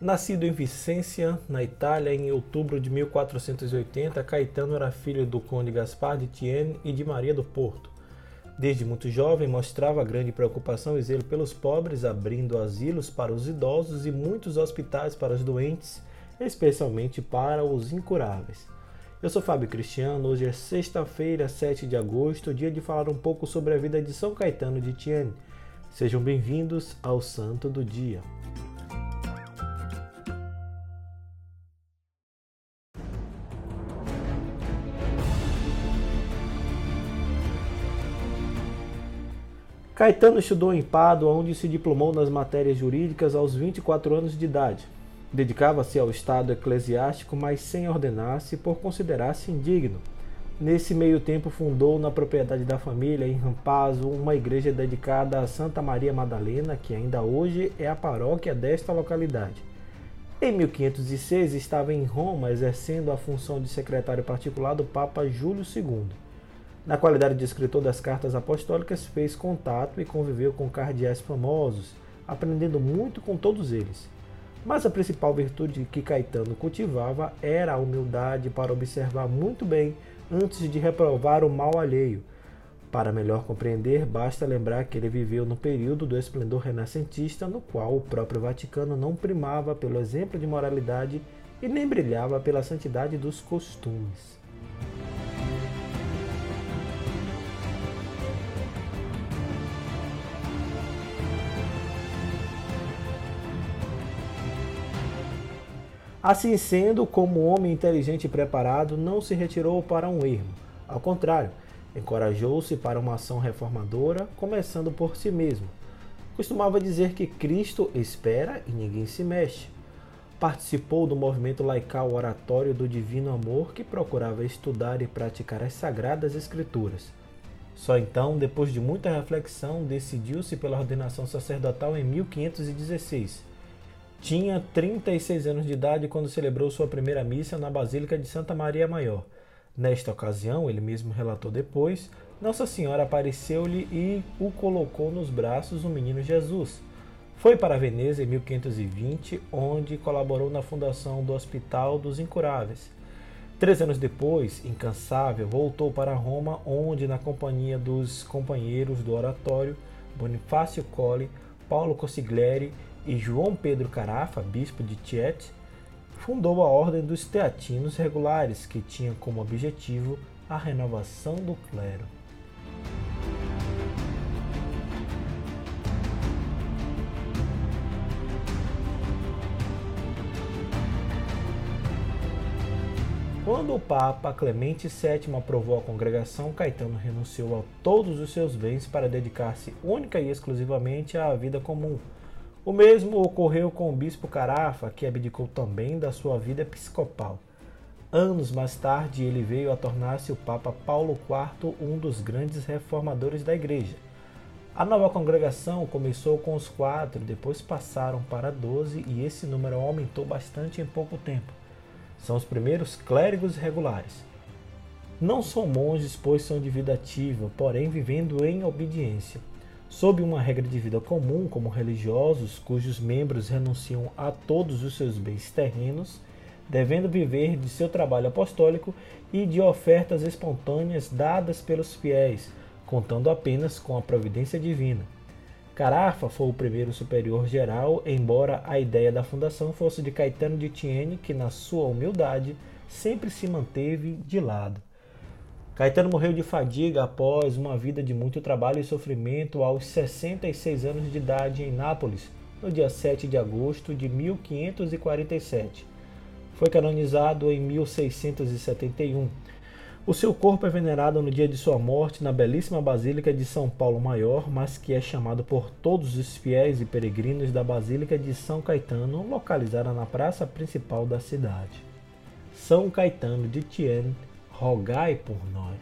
Nascido em Vicência, na Itália, em outubro de 1480, Caetano era filho do conde Gaspar de Thiene e de Maria do Porto. Desde muito jovem, mostrava grande preocupação e zelo pelos pobres, abrindo asilos para os idosos e muitos hospitais para os doentes, especialmente para os incuráveis. Eu sou Fábio Cristiano, hoje é sexta-feira, 7 de agosto, dia de falar um pouco sobre a vida de São Caetano de Thiene. Sejam bem-vindos ao Santo do Dia. Caetano estudou em Pádua, onde se diplomou nas matérias jurídicas aos 24 anos de idade. Dedicava-se ao estado eclesiástico, mas sem ordenar-se por considerar-se indigno. Nesse meio tempo fundou na propriedade da família, em Rampazzo, uma igreja dedicada a Santa Maria Madalena, que ainda hoje é a paróquia desta localidade. Em 1506 estava em Roma exercendo a função de secretário particular do Papa Júlio II. Na qualidade de escritor das cartas apostólicas, fez contato e conviveu com cardeais famosos, aprendendo muito com todos eles. Mas a principal virtude que Caetano cultivava era a humildade para observar muito bem antes de reprovar o mal alheio. Para melhor compreender, basta lembrar que ele viveu no período do esplendor renascentista, no qual o próprio Vaticano não primava pelo exemplo de moralidade e nem brilhava pela santidade dos costumes. Assim sendo, como homem inteligente e preparado, não se retirou para um ermo. Ao contrário, encorajou-se para uma ação reformadora, começando por si mesmo. Costumava dizer que Cristo espera e ninguém se mexe. Participou do movimento laical oratório do Divino Amor que procurava estudar e praticar as Sagradas Escrituras. Só então, depois de muita reflexão, decidiu-se pela ordenação sacerdotal em 1516 tinha 36 anos de idade quando celebrou sua primeira missa na Basílica de Santa Maria Maior. Nesta ocasião, ele mesmo relatou depois, Nossa Senhora apareceu-lhe e o colocou nos braços o menino Jesus. Foi para Veneza em 1520, onde colaborou na fundação do Hospital dos Incuráveis. Três anos depois, incansável, voltou para Roma, onde, na companhia dos companheiros do oratório, Bonifácio Colli, Paulo Consigliere e João Pedro Carafa, bispo de Tiete, fundou a Ordem dos Teatinos Regulares, que tinha como objetivo a renovação do clero. Quando o Papa Clemente VII aprovou a congregação, Caetano renunciou a todos os seus bens para dedicar-se única e exclusivamente à vida comum, o mesmo ocorreu com o bispo Carafa, que abdicou também da sua vida episcopal. Anos mais tarde, ele veio a tornar-se o Papa Paulo IV, um dos grandes reformadores da Igreja. A nova congregação começou com os quatro, depois passaram para doze e esse número aumentou bastante em pouco tempo. São os primeiros clérigos regulares. Não são monges, pois são de vida ativa, porém vivendo em obediência sob uma regra de vida comum, como religiosos cujos membros renunciam a todos os seus bens terrenos, devendo viver de seu trabalho apostólico e de ofertas espontâneas dadas pelos fiéis, contando apenas com a providência divina. Carafa foi o primeiro superior geral, embora a ideia da fundação fosse de Caetano de Tiene, que na sua humildade sempre se manteve de lado. Caetano morreu de fadiga após uma vida de muito trabalho e sofrimento aos 66 anos de idade em Nápoles, no dia 7 de agosto de 1547. Foi canonizado em 1671. O seu corpo é venerado no dia de sua morte na belíssima Basílica de São Paulo Maior, mas que é chamado por todos os fiéis e peregrinos da Basílica de São Caetano, localizada na praça principal da cidade. São Caetano de Thiene rogai por nós.